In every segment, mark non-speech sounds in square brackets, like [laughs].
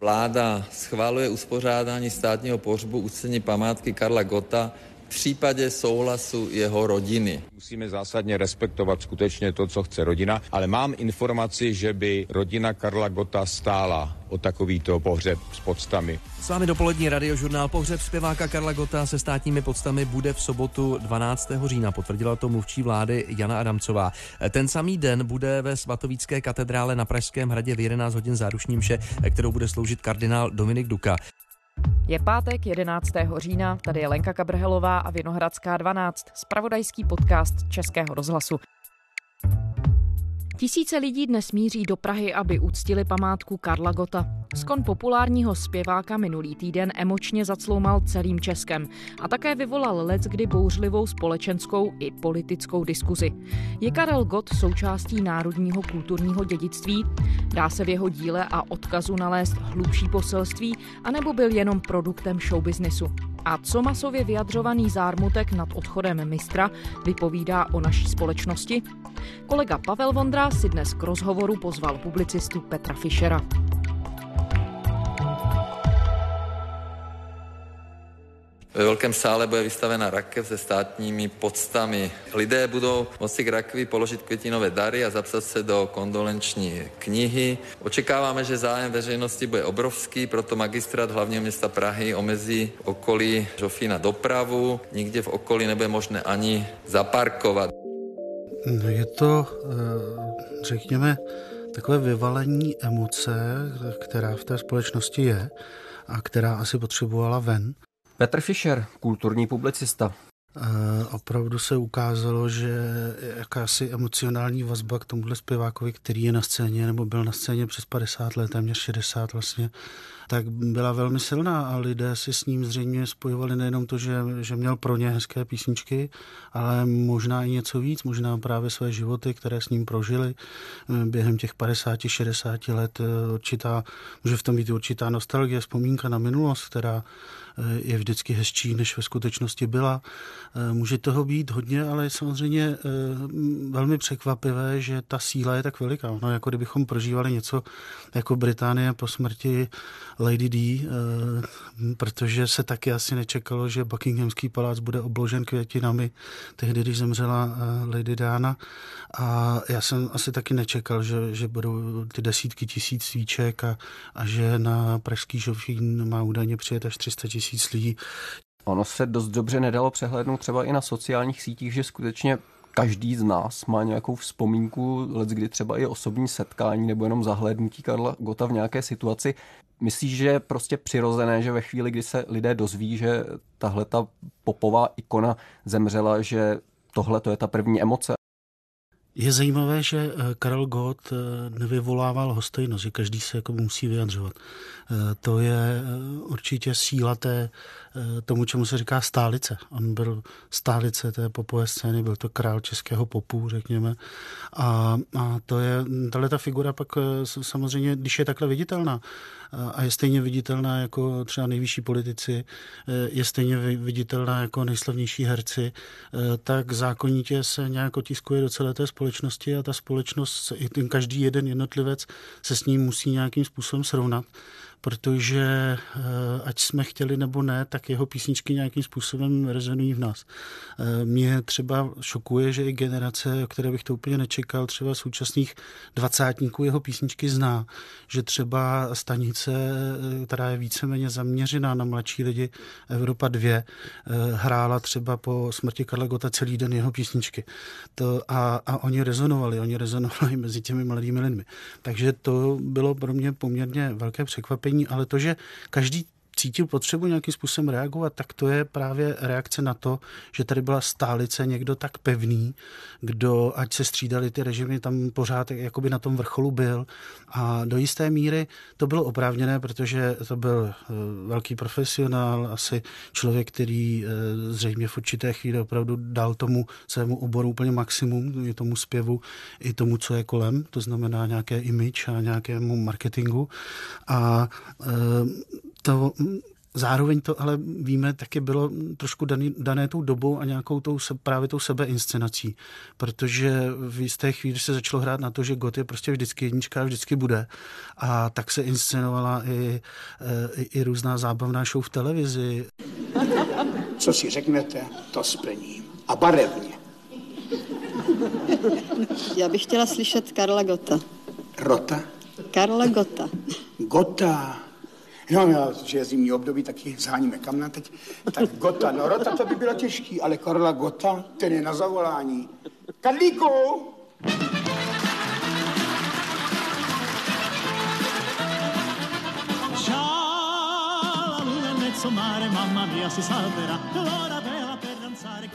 Vláda schváluje uspořádání státního pohřbu uctění památky Karla Gota případě souhlasu jeho rodiny. Musíme zásadně respektovat skutečně to, co chce rodina, ale mám informaci, že by rodina Karla Gota stála o takovýto pohřeb s podstami. S vámi dopolední radiožurnál Pohřeb zpěváka Karla Gota se státními podstami bude v sobotu 12. října, potvrdila to mluvčí vlády Jana Adamcová. Ten samý den bude ve svatovícké katedrále na Pražském hradě v 11 hodin záruční mše, kterou bude sloužit kardinál Dominik Duka. Je pátek 11. října, tady je Lenka Kabrhelová a Vinohradská 12, spravodajský podcast Českého rozhlasu. Tisíce lidí dnes míří do Prahy, aby uctili památku Karla Gota. Skon populárního zpěváka minulý týden emočně zacloumal celým Českem a také vyvolal let kdy bouřlivou společenskou i politickou diskuzi. Je Karel Gott součástí národního kulturního dědictví? Dá se v jeho díle a odkazu nalézt hlubší poselství, anebo byl jenom produktem showbiznesu? A co masově vyjadřovaný zármutek nad odchodem mistra vypovídá o naší společnosti? Kolega Pavel Vondra si dnes k rozhovoru pozval publicistu Petra Fischera. Ve velkém sále bude vystavena rakev se státními podstami. Lidé budou moci k rakvi položit květinové dary a zapsat se do kondolenční knihy. Očekáváme, že zájem veřejnosti bude obrovský, proto magistrát hlavního města Prahy omezí okolí Žofína dopravu. Nikde v okolí nebude možné ani zaparkovat. No, je to, eh, řekněme, takové vyvalení emoce, která v té společnosti je a která asi potřebovala ven. Petr Fischer, kulturní publicista. Opravdu se ukázalo, že jakási emocionální vazba k tomuhle zpěvákovi, který je na scéně nebo byl na scéně přes 50 let, téměř 60 vlastně, tak byla velmi silná a lidé si s ním zřejmě spojovali nejenom to, že, že měl pro ně hezké písničky, ale možná i něco víc, možná právě své životy, které s ním prožili během těch 50-60 let. Eh, určitá, může v tom být určitá nostalgie, vzpomínka na minulost, která je vždycky hezčí, než ve skutečnosti byla. Může toho být hodně, ale samozřejmě velmi překvapivé, že ta síla je tak veliká. No, jako kdybychom prožívali něco jako Británie po smrti Lady D, eh, protože se taky asi nečekalo, že Buckinghamský palác bude obložen květinami tehdy, když zemřela eh, Lady Diana. A já jsem asi taky nečekal, že, že budou ty desítky tisíc svíček a, a že na Pražský žofín má údajně přijet až 300 tisíc lidí. Ono se dost dobře nedalo přehlédnout třeba i na sociálních sítích, že skutečně každý z nás má nějakou vzpomínku, let kdy třeba i osobní setkání nebo jenom zahlédnutí Karla Gota v nějaké situaci. Myslíš, že je prostě přirozené, že ve chvíli, kdy se lidé dozví, že tahle ta popová ikona zemřela, že tohle to je ta první emoce je zajímavé, že eh, Karel Gott eh, nevyvolával hostejnost, že každý se jako musí vyjadřovat. Eh, to je určitě síla té, tomu, čemu se říká stálice. On byl stálice té popové scény, byl to král českého popu, řekněme. A, a to je, tahle ta figura pak samozřejmě, když je takhle viditelná, a je stejně viditelná jako třeba nejvyšší politici, je stejně viditelná jako nejslavnější herci, tak zákonitě se nějak otiskuje do celé té společnosti a ta společnost, i ten každý jeden jednotlivec se s ním musí nějakým způsobem srovnat protože eh, ať jsme chtěli nebo ne, tak jeho písničky nějakým způsobem rezonují v nás. Eh, mě třeba šokuje, že i generace, o které bych to úplně nečekal, třeba současných dvacátníků jeho písničky zná, že třeba stanice, eh, která je víceméně zaměřená na mladší lidi, Evropa 2, hrála třeba po smrti Karla Gota celý den jeho písničky. To a, a oni rezonovali, oni rezonovali [laughs] mezi těmi mladými lidmi. Takže to bylo pro mě poměrně velké překvapení překvapení, ale to, že každý cítil potřebu nějakým způsobem reagovat, tak to je právě reakce na to, že tady byla stálice někdo tak pevný, kdo, ať se střídali ty režimy, tam pořád jakoby na tom vrcholu byl. A do jisté míry to bylo oprávněné, protože to byl eh, velký profesionál, asi člověk, který eh, zřejmě v určité chvíli opravdu dal tomu svému oboru úplně maximum, i tomu zpěvu, i tomu, co je kolem, to znamená nějaké image a nějakému marketingu. A eh, to Zároveň to ale víme, taky bylo trošku daný, dané tou dobou a nějakou tou, právě tou sebeinscenací, protože v jisté chvíli se začalo hrát na to, že God je prostě vždycky jednička a vždycky bude. A tak se inscenovala i, i, i různá zábavná show v televizi. Co si řeknete, to splní. A barevně. Já bych chtěla slyšet Karla Gota. Rota? Karla Gota. Gota. No, já, že je zimní období, taky zháníme kamna teď. Tak Gota, no Rota to by bylo těžký, ale Karla Gota, ten je na zavolání. Karlíku!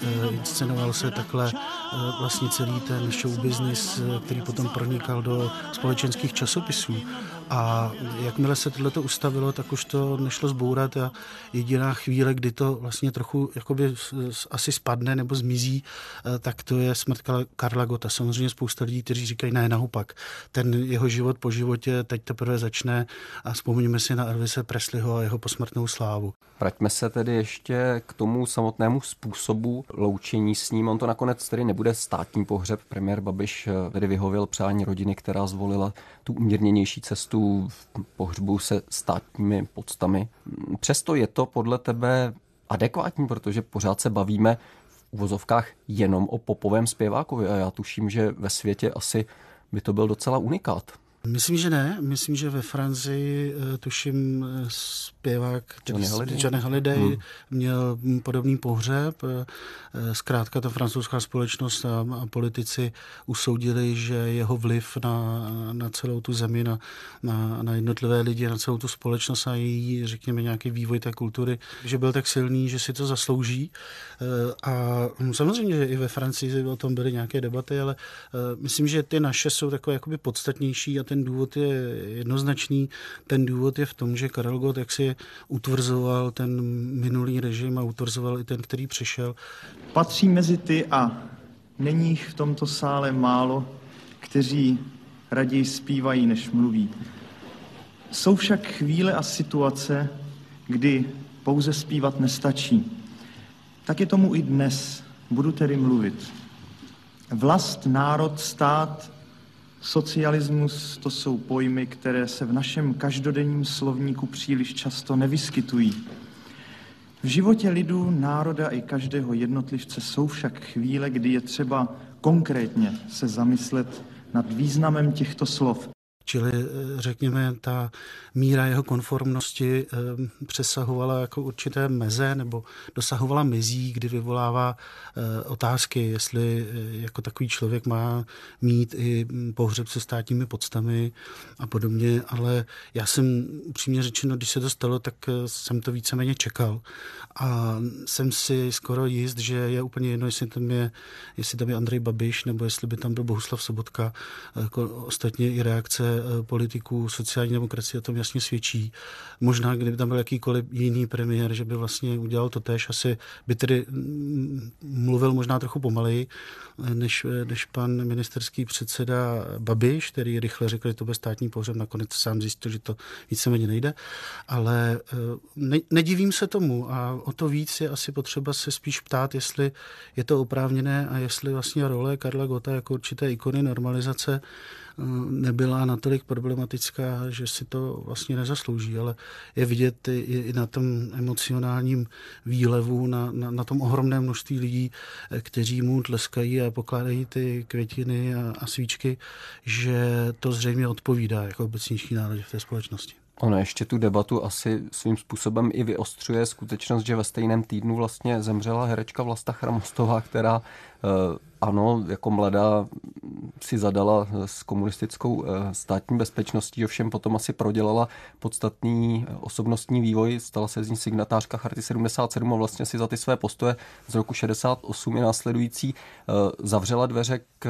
Eh, inscenoval se takhle eh, vlastně celý ten show business, eh, který potom pronikal do společenských časopisů. A jakmile se tohleto ustavilo, tak už to nešlo zbourat a jediná chvíle, kdy to vlastně trochu jakoby asi spadne nebo zmizí, tak to je smrt Karla Gota. Samozřejmě spousta lidí, kteří říkají, ne, naopak. Ten jeho život po životě teď teprve začne a vzpomeňme si na Elvise Presleyho a jeho posmrtnou slávu. Vraťme se tedy ještě k tomu samotnému způsobu loučení s ním. On to nakonec tedy nebude státní pohřeb. Premiér Babiš eh, tedy vyhověl přání rodiny, která zvolila tu umírněnější cestu v pohřbu se státními podstami. Přesto je to podle tebe adekvátní, protože pořád se bavíme v uvozovkách jenom o popovém zpěvákovi a já tuším, že ve světě asi by to byl docela unikát. Myslím, že ne. Myslím, že ve Francii, eh, tuším, eh, zpěvák Johnny Halliday, Johnny Halliday hmm. měl podobný pohřeb. Eh, zkrátka ta francouzská společnost a, a politici usoudili, že jeho vliv na, na celou tu zemi, na, na, na jednotlivé lidi, na celou tu společnost a její, řekněme, nějaký vývoj té kultury, že byl tak silný, že si to zaslouží. A samozřejmě, že i ve Francii o tom byly nějaké debaty, ale myslím, že ty naše jsou takové jakoby podstatnější a ten důvod je jednoznačný. Ten důvod je v tom, že Karel Gott jaksi utvrzoval ten minulý režim a utvrzoval i ten, který přišel. Patří mezi ty a není jich v tomto sále málo, kteří raději zpívají, než mluví. Jsou však chvíle a situace, kdy pouze zpívat nestačí. Tak je tomu i dnes. Budu tedy mluvit. Vlast, národ, stát Socialismus to jsou pojmy, které se v našem každodenním slovníku příliš často nevyskytují. V životě lidu, národa i každého jednotlivce jsou však chvíle, kdy je třeba konkrétně se zamyslet nad významem těchto slov. Čili eh, řekněme, ta míra jeho konformnosti eh, přesahovala jako určité meze nebo dosahovala mezí, kdy vyvolává eh, otázky, jestli jako takový člověk má mít i hm, pohřeb se státními podstami a podobně, ale já jsem upřímně řečeno, když se to stalo, tak jsem to víceméně čekal. A jsem si skoro jist, že je úplně jedno, jestli tam je, jestli tam je Andrej Babiš nebo jestli by tam byl Bohuslav Sobotka, jako ostatně i reakce politiků sociální demokracie o tom jasně svědčí. Možná, kdyby tam byl jakýkoliv jiný premiér, že by vlastně udělal to tež, asi by tedy mm, mluvil možná trochu pomaleji, eh, než, eh, než pan ministerský předseda Babiš, který rychle řekl, že to bude státní pohřeb, nakonec sám zjistil, že to víceméně nejde. Ale ne, nedivím se tomu a o to víc je asi potřeba se spíš ptát, jestli je to oprávněné a jestli vlastně role Karla Gota jako určité ikony normalizace nebyla natolik problematická, že si to vlastně nezaslouží, ale je vidět i, i na tom emocionálním výlevu, na, na, na tom ohromném množství lidí, kteří mu tleskají a pokládají ty květiny a, a svíčky, že to zřejmě odpovídá jako obecnější náladě v té společnosti. Ono ještě tu debatu asi svým způsobem i vyostřuje skutečnost, že ve stejném týdnu vlastně zemřela herečka Vlasta Chramostová, která eh, ano, jako mladá si zadala s komunistickou eh, státní bezpečností, ovšem potom asi prodělala podstatný eh, osobnostní vývoj, stala se z ní signatářka Charty 77 a vlastně si za ty své postoje z roku 68 i následující zavřela dveře k,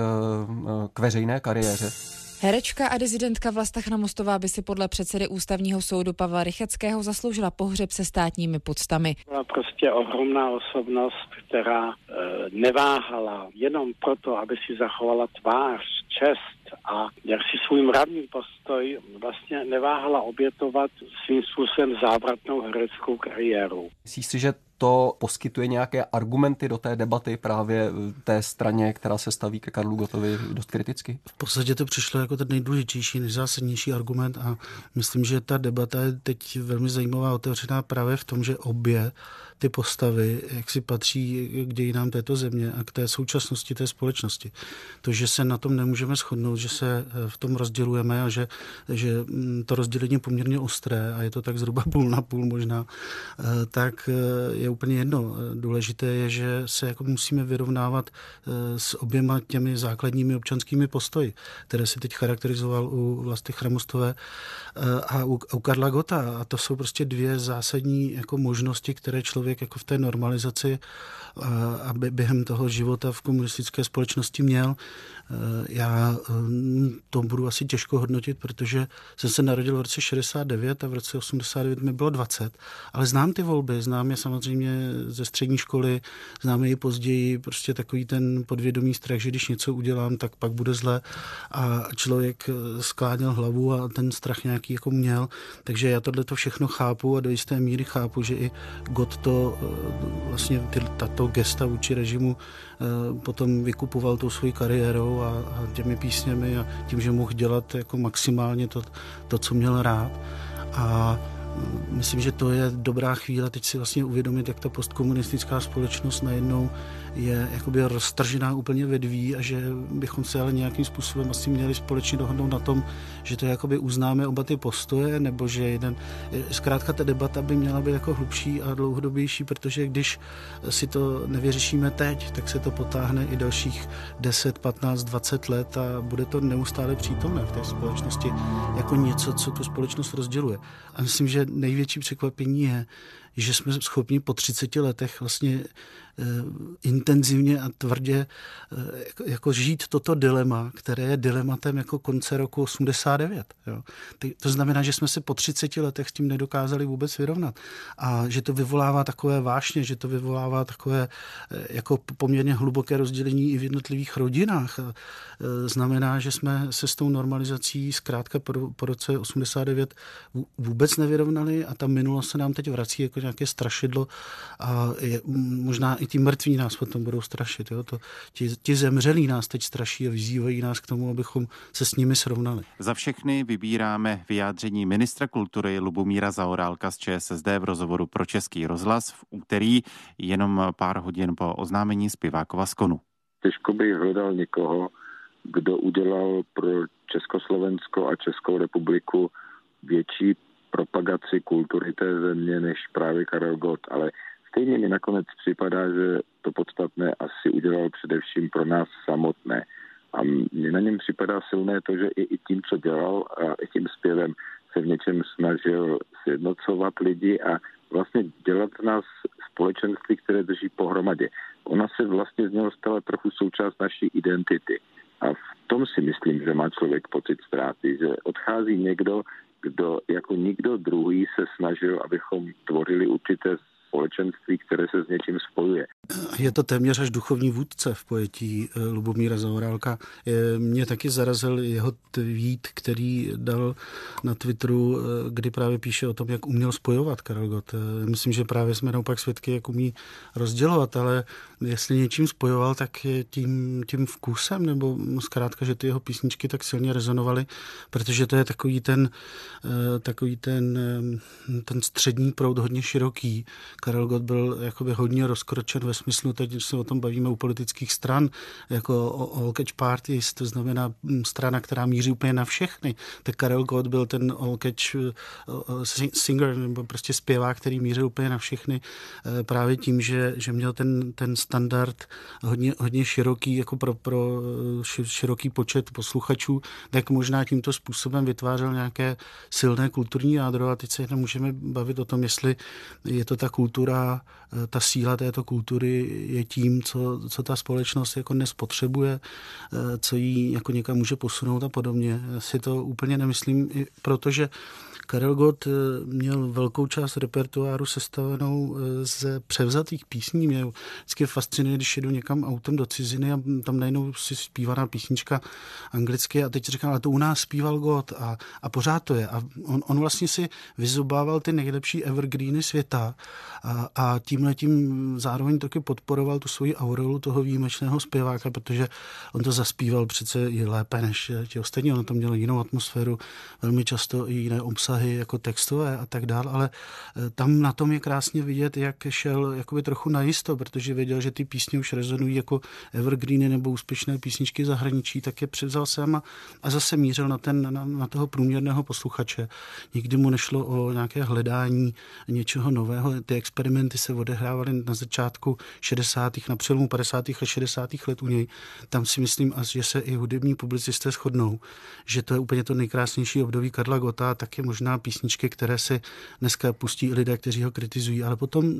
k veřejné kariéře. Herečka a dizidentka Vlasta Chramostová by si podle předsedy ústavního soudu Pavla Rycheckého zasloužila pohřeb se státními podstami. Byla prostě ohromná osobnost, která e, neváhala jenom proto, aby si zachovala tvář, čest a jak si svůj mravný postoj vlastně neváhala obětovat svým způsobem závratnou hereckou kariéru. Myslíš si, že to poskytuje nějaké argumenty do té debaty právě té straně, která se staví ke Karlu Gotovi dost kriticky? V podstatě to přišlo jako ten nejdůležitější, nejzásadnější argument a myslím, že ta debata je teď velmi zajímavá, otevřená právě v tom, že obě ty postavy, jak si patří k dějinám této země a k té současnosti té společnosti. To, že se na tom nemůžeme shodnout, že se eh, v tom rozdělujeme a že, že mm, to rozdělení je poměrně ostré a je to tak zhruba půl na půl možná, eh, tak eh, je úplně jedno. Důležité je, že se jako musíme vyrovnávat s oběma těmi základními občanskými postoji, které se teď charakterizoval u Vlasty Chramostové a u, u Karla Gota. A to jsou prostě dvě zásadní jako možnosti, které člověk člověk jako v té normalizaci, aby během toho života v komunistické společnosti měl. Já to budu asi těžko hodnotit, protože jsem se narodil v roce 69 a v roce 89 mi bylo 20, ale znám ty volby, znám je samozřejmě ze střední školy, znám je i později, prostě takový ten podvědomý strach, že když něco udělám, tak pak bude zle. A člověk skláněl hlavu a ten strach nějaký jako měl, takže já tohle to všechno chápu a do jisté míry chápu, že i God to vlastně ty, tato gesta vůči režimu eh, potom vykupoval tou svojí kariérou a, a těmi písněmi a tím, že mohl dělat jako maximálně to, to co měl rád. A myslím, že to je dobrá chvíle teď si vlastně uvědomit, jak ta postkomunistická společnost najednou je jakoby roztržená úplně ve dví a že bychom se ale nějakým způsobem asi měli společně dohodnout na tom, že to jakoby uznáme oba ty postoje, nebo že jeden, zkrátka ta debata by měla být jako hlubší a dlouhodobější, protože když si to nevyřešíme teď, tak se to potáhne i dalších 10, 15, 20 let a bude to neustále přítomné v té společnosti jako něco, co tu společnost rozděluje. A myslím, že největší překvapení je, že jsme schopni po 30 letech vlastně intenzivně a tvrdě eh, jako žít toto dilema, které je dilematem jako konce roku 89. Jo. To znamená, že jsme se po 30 letech s tím nedokázali vůbec vyrovnat a že to vyvolává takové vášně, že to vyvolává takové eh, jako poměrně hluboké rozdělení i v jednotlivých rodinách. Znamená, že jsme se s tou normalizací zkrátka po, po roce 89 vůbec nevyrovnali a ta minulost se nám teď vrací jako nějaké strašidlo a je, možná i ti mrtví nás potom budou strašit. Jo? To, ti, ti zemřelí nás teď straší a vyzývají nás k tomu, abychom se s nimi srovnali. Za všechny vybíráme vyjádření ministra kultury Lubomíra Zaorálka z ČSSD v rozhovoru pro Český rozhlas v úterý, jenom pár hodin po oznámení zpěvákova skonu. Těžko bych hledal někoho, kdo udělal pro Československo a Českou republiku větší propagaci kultury té země než právě Karel Gott, ale Stejně mi nakonec připadá, že to podstatné asi udělal především pro nás samotné. A mně na něm připadá silné to, že i, tím, co dělal, a i tím zpěvem se v něčem snažil sjednocovat lidi a vlastně dělat nás společenství, které drží pohromadě. Ona se vlastně z něho stala trochu součást naší identity. A v tom si myslím, že má člověk pocit ztráty, že odchází někdo, kdo jako nikdo druhý se snažil, abychom tvořili určité společenství, které se s něčím spojuje. Je to téměř až duchovní vůdce v pojetí eh, Lubomíra Zaorálka. Mě taky zarazil jeho tweet, který dal na Twitteru, eh, kdy právě píše o tom, jak uměl spojovat Karel Gott. Eh, myslím, že právě jsme naopak svědky, jak umí rozdělovat, ale jestli něčím spojoval, tak tím, tím vkusem, nebo zkrátka, že ty jeho písničky tak silně rezonovaly, protože to je takový ten, takový ten, ten střední proud hodně široký, Karel Gott byl jakoby hodně rozkročen ve smyslu, teď se o tom bavíme u politických stran, jako all catch parties, to znamená mm, strana, která míří úplně na všechny, tak Karel Gott byl ten all catch eh, eh, singer, nebo prostě zpěvák, který mířil úplně na všechny eh, právě tím, že, že měl ten, ten standard hodně, hodně široký, jako pro, pro široký počet posluchačů, tak možná tímto způsobem vytvářel nějaké silné kulturní jádro a teď se jenom můžeme bavit o tom, jestli je to ta kultura kultura, eh, ta síla této kultury je tím, co, co ta společnost jako nespotřebuje, eh, co jí jako někam může posunout a podobně. Já si to úplně nemyslím, protože Karel Gott eh, měl velkou část repertoáru sestavenou eh, z převzatých písní. Mě vždycky fascinuje, když jedu někam autem do ciziny a tam najednou si zpívaná písnička anglicky a teď říkám, ale to u nás zpíval Gott a, a pořád to je. A on, on vlastně si vyzobával ty nejlepší evergreeny světa a, a tímhle tím zároveň taky podporoval tu svoji aureolu toho výjimečného zpěváka, protože on to zaspíval přece i lépe než ti ostatní. On tam měl jinou atmosféru, velmi často i jiné obsahy jako textové a tak dál, ale eh, tam na tom je krásně vidět, jak šel jakoby trochu najisto, protože věděl, že ty písně už rezonují jako evergreeny nebo úspěšné písničky zahraničí, tak je převzal sem a, a zase mířil na, ten, na, na toho průměrného posluchače. Nikdy mu nešlo o nějaké hledání něčeho nového. Ty experimenty se odehrávaly na začátku 60. na přelomu 50. a 60. let u něj. Tam si myslím, že se i hudební publicisté shodnou, že to je úplně to nejkrásnější období Karla Gota, tak je možná písničky, které si dneska pustí lidé, kteří ho kritizují, ale potom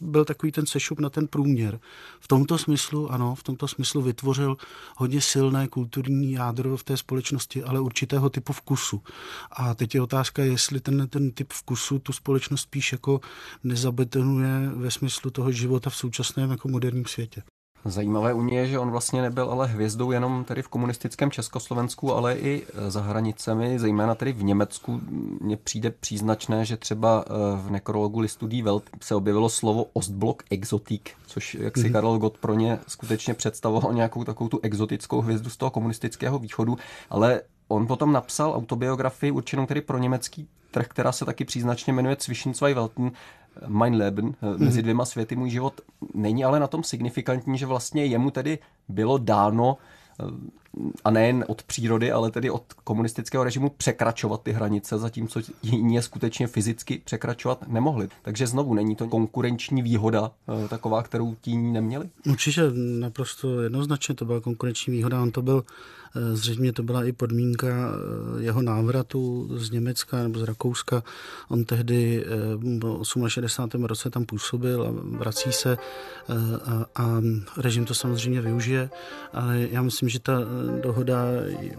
byl takový ten sešup na ten průměr. V tomto smyslu, ano, v tomto smyslu vytvořil hodně silné kulturní jádro v té společnosti, ale určitého typu vkusu. A teď je otázka, jestli ten, ten typ vkusu tu společnost spíš jako nezabetonuje ve smyslu toho života v současném jako moderním světě. Zajímavé u něj je, že on vlastně nebyl ale hvězdou jenom tedy v komunistickém Československu, ale i e, za hranicemi, zejména tedy v Německu. Mně přijde příznačné, že třeba e, v nekrologu listu Die Welt se objevilo slovo Ostblock Exotik, což jak si mm-hmm. Karel Gott pro ně skutečně představoval nějakou takovou tu exotickou hvězdu z toho komunistického východu, ale on potom napsal autobiografii určenou tedy pro německý trh, která se taky příznačně jmenuje Zwischen zwei Welten, Mein Leben, eh, mezi mhm. dvěma světy můj život, není ale na tom signifikantní, že vlastně jemu tedy bylo dáno eh, a nejen od přírody, ale tedy od komunistického režimu překračovat ty hranice, zatímco jiní je skutečně fyzicky překračovat nemohli. Takže znovu není to konkurenční výhoda eh, taková, kterou tí neměli? Určitě naprosto jednoznačně to byla konkurenční výhoda. On to byl zřejmě to byla i podmínka eh, jeho návratu z Německa nebo z Rakouska. On tehdy eh, v 68. roce tam působil a vrací se a, a režim to samozřejmě využije, ale já myslím, že ta dohoda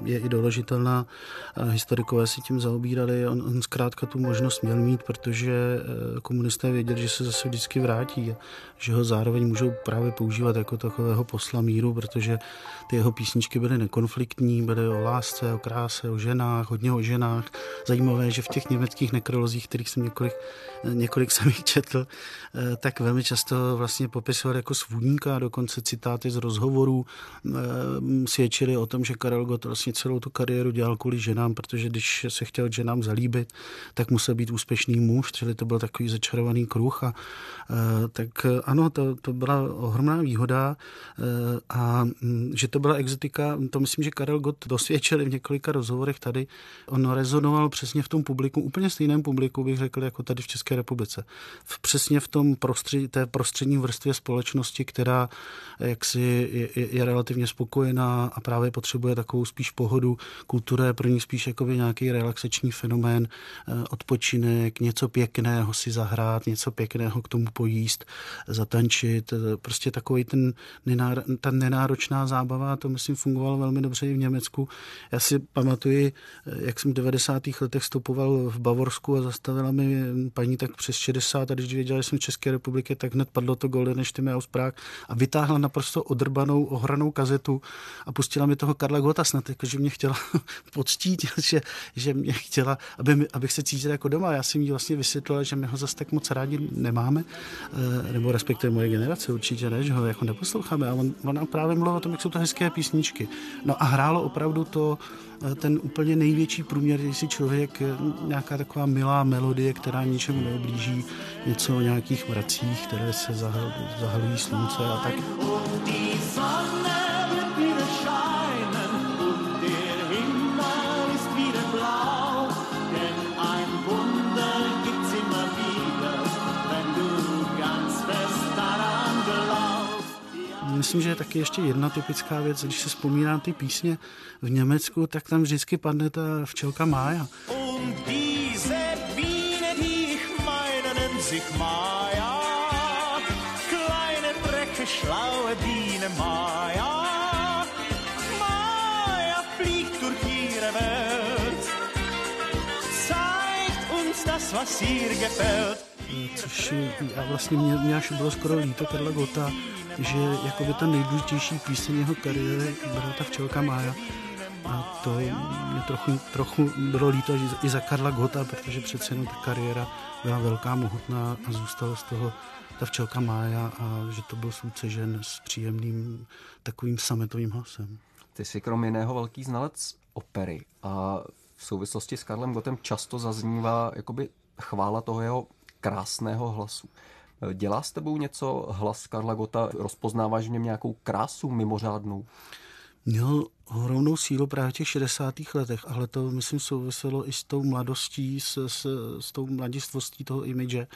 je i doložitelná. Historikové si tím zaobírali. On, on zkrátka tu možnost měl mít, protože komunisté věděli, že se zase vždycky vrátí, že ho zároveň můžou právě používat jako takového posla míru, protože ty jeho písničky byly nekonfliktní, byly o lásce, o kráse, o ženách, hodně o ženách. Zajímavé, že v těch německých nekrolozích, kterých jsem několik, několik [laughs] jsem jich četl, eh, tak velmi často vlastně popisoval jako svůdníka, dokonce citáty z rozhovorů eh, svědčili o tom, že Karel Gott vlastně celou tu kariéru dělal kvůli ženám, protože když se chtěl ženám zalíbit, tak musel být úspěšný muž, čili to byl takový začarovaný kruh a eh, tak ano, to, to byla ohromná výhoda a mm, že to byla exotika, to myslím, že Karel Gott dosvědčil v několika rozhovorech tady. On rezonoval přesně v tom publiku, úplně stejném publiku, bych řekl, jako tady v České republice. V, přesně v tom prostředí, té prostřední vrstvě společnosti, která jaksi je, je, je relativně spokojená a právě potřebuje takovou spíš pohodu. Kultura je pro ní spíš jakoby nějaký relaxační fenomén, eh, odpočinek, něco pěkného si zahrát, něco pěkného k tomu pojíst, zatančit, eh, prostě takový ten, ta nenáročná zábava to myslím fungovalo velmi dobře i v Německu. Já si pamatuji, jak jsem v 90. letech vstupoval v Bavorsku a zastavila mi paní tak přes 60 a když věděla, že jsem v České republice, tak hned padlo to Golden Stimme aus Prague a vytáhla naprosto odrbanou, ohranou kazetu a pustila mi toho Karla Gota snad, jako, že mě chtěla [laughs] poctít, že, že mě chtěla, aby, abych se cítil jako doma. Já jsem jí vlastně vysvětlila, že my ho zase tak moc rádi nemáme, eh, nebo respektive moje generace určitě ne, že ho jako neposloucháme. A on, ona právě mluvila o tom, jak jsou to hezké písničky. No a hrálo opravdu to eh, ten úplně největší průměr, když si člověk eh, nějaká taková milá melodie, která ničemu neoblíží, něco o nějakých mracích, které se zahalují slunce a tak. Myslím, že je taky ještě jedna typická věc, když se vzpomínám ty písně v Německu, tak tam vždycky padne ta včelka Mája. Což já vlastně mě, mě až bylo skoro líto Karla Gota, že jako by ta nejdůležitější píseň jeho kariéry byla ta včelka Mája. A to mě trochu, trochu bylo líto i za Karla Gota, protože přece jenom ta kariéra byla velká, mohutná a zůstalo z toho ta včelka Mája a že to byl žen s příjemným takovým sametovým hlasem. Ty jsi krom jiného velký znalec opery a v souvislosti s Karlem Gotem často zaznívá jakoby chvála toho jeho krásného hlasu. Dělá s tebou něco hlas Karla Gota? Rozpoznáváš v něm nějakou krásu mimořádnou? Měl ohromnou sílu právě v těch 60. letech, ale to, myslím, souviselo i s tou mladostí, s, s, s tou mladistvostí toho imidže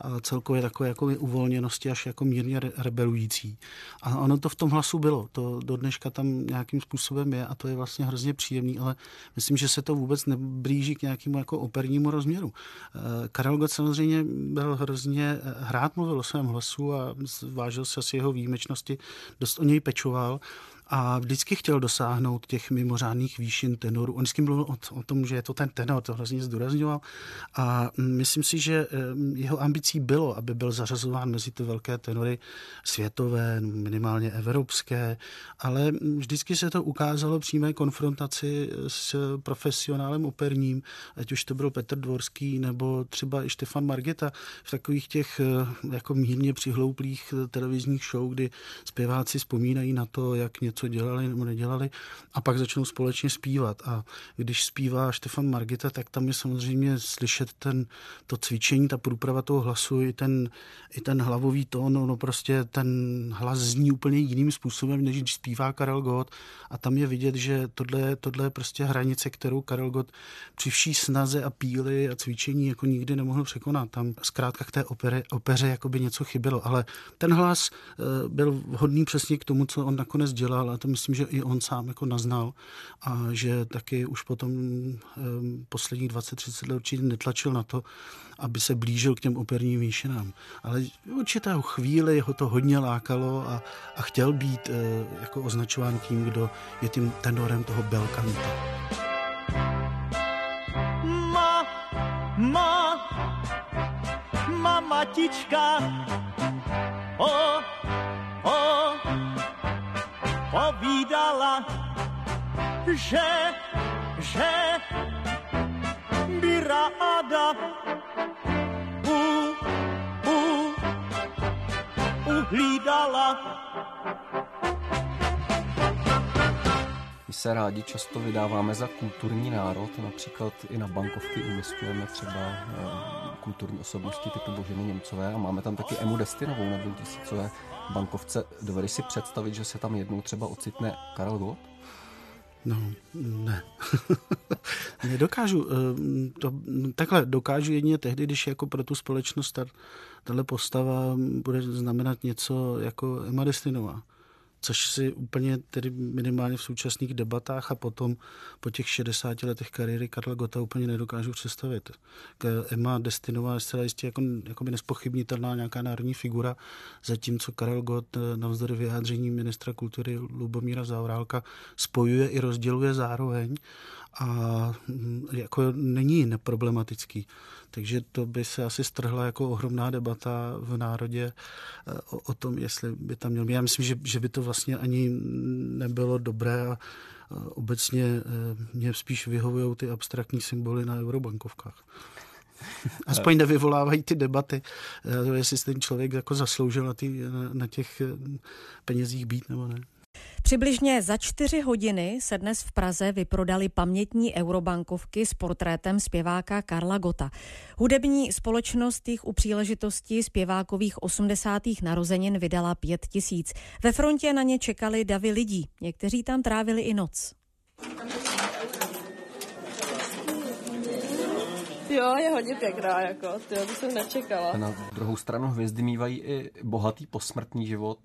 a celkově takové jako uvolněnosti až jako mírně re, rebelující. A ono to v tom hlasu bylo, to do dneška tam nějakým způsobem je a to je vlastně hrozně příjemný, ale myslím, že se to vůbec neblíží k nějakému jako opernímu rozměru. Eh, Karel Gott samozřejmě byl hrozně eh, hrát, mluvil o svém hlasu a vážil se asi jeho výjimečnosti, dost o něj pečoval, a vždycky chtěl dosáhnout těch mimořádných výšin tenoru. On vždycky mluvil o, o tom, že je to ten tenor, to hrozně zdůrazňoval a myslím si, že jeho ambicí bylo, aby byl zařazován mezi ty velké tenory světové, minimálně evropské, ale vždycky se to ukázalo přímé konfrontaci s profesionálem operním, ať už to byl Petr Dvorský nebo třeba i Štefan Margeta v takových těch jako mírně přihlouplých televizních show, kdy zpěváci vzpomínají na to, jak něco co dělali nebo nedělali a pak začnou společně zpívat. A když zpívá Štefan Margita, tak tam je samozřejmě slyšet ten, to cvičení, ta průprava toho hlasu, i ten, i ten hlavový tón, no prostě ten hlas zní úplně jiným způsobem, než když zpívá Karel Gott a tam je vidět, že tohle, tohle je prostě hranice, kterou Karel Gott při vší snaze a píly a cvičení jako nikdy nemohl překonat. Tam zkrátka k té opere, opeře jako by něco chybělo, ale ten hlas eh, byl vhodný přesně k tomu, co on nakonec dělal ale to myslím, že i on sám jako naznal a že taky už potom posledních 20-30 let určitě netlačil na to, aby se blížil k těm operním výšinám. Ale určitou chvíli ho to hodně lákalo a, a chtěl být e, jako označován tím, kdo je tím tenorem toho belkanta. Ma, ma, ma matička, o, povídala, že, že by ráda u, u, uhlídala. Se rádi často vydáváme za kulturní národ, například i na bankovky umistujeme třeba eh, kulturní osobnosti typu Boženy Němcové a máme tam taky Emu Destinovou na tisícové bankovce. Dovedeš si představit, že se tam jednou třeba ocitne Karel Gott? No, ne. [laughs] Nedokážu. Eh, to, takhle dokážu jedině tehdy, když jako pro tu společnost tahle postava bude znamenat něco jako Emma Destinová což si úplně tedy minimálně v současných debatách a potom po těch 60 letech kariéry Karla Gota úplně nedokážu představit. Emma Destinová je zcela jistě jako, jako by nespochybnitelná nějaká národní figura, zatímco Karel Gott eh, navzdory vyjádření ministra kultury Lubomíra Zaurálka spojuje i rozděluje zároveň a mm, jako není neproblematický. Takže to by se asi strhla jako ohromná debata v národě eh, o, o tom, jestli by tam měl. Já myslím, že, že by to vlastně ani nebylo dobré a obecně eh, mě spíš vyhovují ty abstraktní symboly na eurobankovkách. [laughs] Aspoň nevyvolávají ty debaty, eh, jestli ten člověk jako zasloužil na, ty, na těch penězích být nebo ne. Přibližně za čtyři hodiny se dnes v Praze vyprodali pamětní eurobankovky s portrétem zpěváka Karla Gota. Hudební společnost jich u příležitosti zpěvákových 80. narozenin vydala pět tisíc. Ve frontě na ně čekali davy lidí. Někteří tam trávili i noc. [laughs] Jo, je hodně pěkná, jako, to to jsem nečekala. Na druhou stranu hvězdy mývají i bohatý posmrtný život.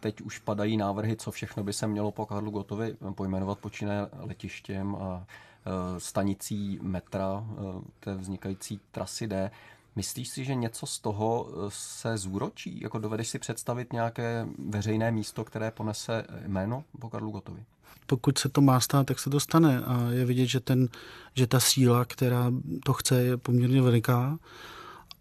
Teď už padají návrhy, co všechno by se mělo po Karlu Gotovi pojmenovat počínaje letištěm a e, stanicí metra, e, té vznikající trasy D. Myslíš si, že něco z toho eh, se zúročí? Jako dovedeš si představit nějaké veřejné místo, které ponese jméno po Karlu Gotovi? Pokud se to má stát, tak se to stane. A je vidět, že, ten, že ta síla, která to chce, je poměrně veliká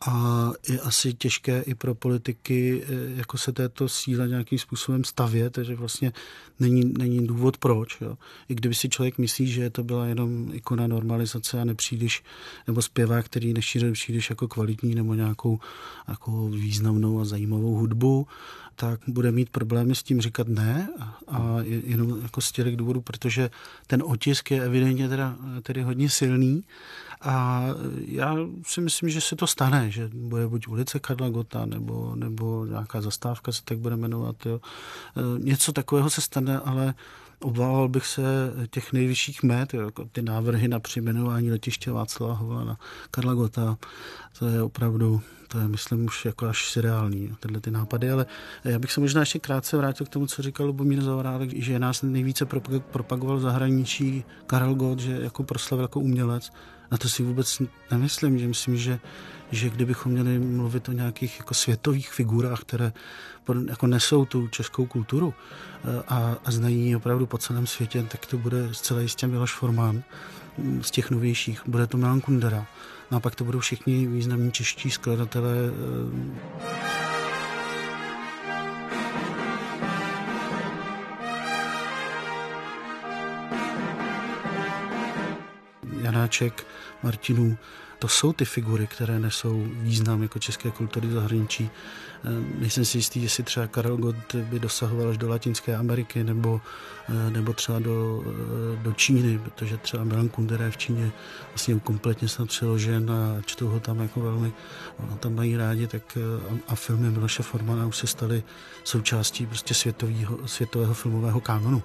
a je asi těžké i pro politiky eh, jako se této síle nějakým způsobem stavět, takže vlastně není, není důvod proč. Jo. I kdyby si člověk myslí, že to byla jenom ikona normalizace a nepříliš, nebo zpěvák, který nešířil příliš jako kvalitní nebo nějakou jako významnou a zajímavou hudbu, tak bude mít problémy s tím říkat ne a jenom jako z těch důvodů, protože ten otisk je evidentně teda, tedy hodně silný a já si myslím, že se to stane, že bude buď ulice Karla Gota nebo, nebo nějaká zastávka se tak bude jmenovat. Jo. E, něco takového se stane, ale obával bych se těch nejvyšších met, jako ty návrhy na přejmenování letiště Václava Havla na Karla Gota. To je opravdu, to je myslím už jako až seriální, tyhle ty nápady, ale já bych se možná ještě krátce vrátil k tomu, co říkal Lubomír Zaorálek, že nás nejvíce propagoval v zahraničí Karel Gott, že jako proslavil jako umělec. Na to si vůbec nemyslím, že myslím, že, že kdybychom měli mluvit o nějakých jako světových figurách, které jako nesou tu českou kulturu eh, a, a znají opravdu po celém světě, tak to bude zcela jistě Miloš Forman mm, z těch novějších. Bude to Milan Kundera. No a pak to budou všichni významní čeští skladatelé. Eh, Janáček, Martinů, to jsou ty figury, které nesou význam jako české kultury v zahraničí. Eh, nejsem si jistý, jestli třeba Karel Gott by dosahoval až do Latinské Ameriky nebo, eh, nebo třeba do, eh, do Číny, protože třeba Milan Kundera je v Číně vlastně kompletně snad přeložen a čtou ho tam jako velmi, tam mají rádi, tak a, a filmy Miloše Formana už se staly součástí prostě světového, světového filmového kanonu.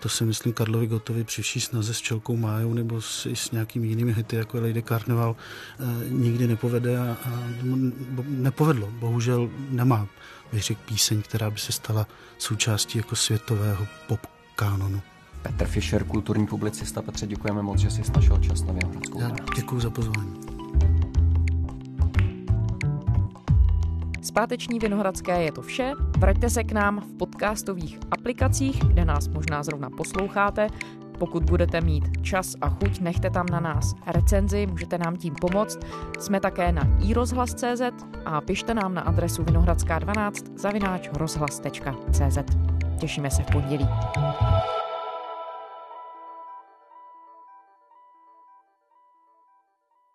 To si myslím Karlovi Gotovi při vší snaze s Čelkou Májou nebo s, s nějakými jinými hity, jako Lady Carnival, e, nikdy nepovede a, a nepovedlo. Bohužel nemá, bych řekl, píseň, která by se stala součástí jako světového pop kanonu. Petr Fischer, kulturní publicista. Petře, děkujeme moc, že jsi našel čas na Vinohradskou. Děkuji za pozvání. Páteční Vinohradské je to vše. Vraťte se k nám v podcastových aplikacích, kde nás možná zrovna posloucháte. Pokud budete mít čas a chuť, nechte tam na nás recenzi, můžete nám tím pomoct. Jsme také na iRozhlas.cz a pište nám na adresu vinohradská12 zavináč rozhlas.cz. Těšíme se v pondělí.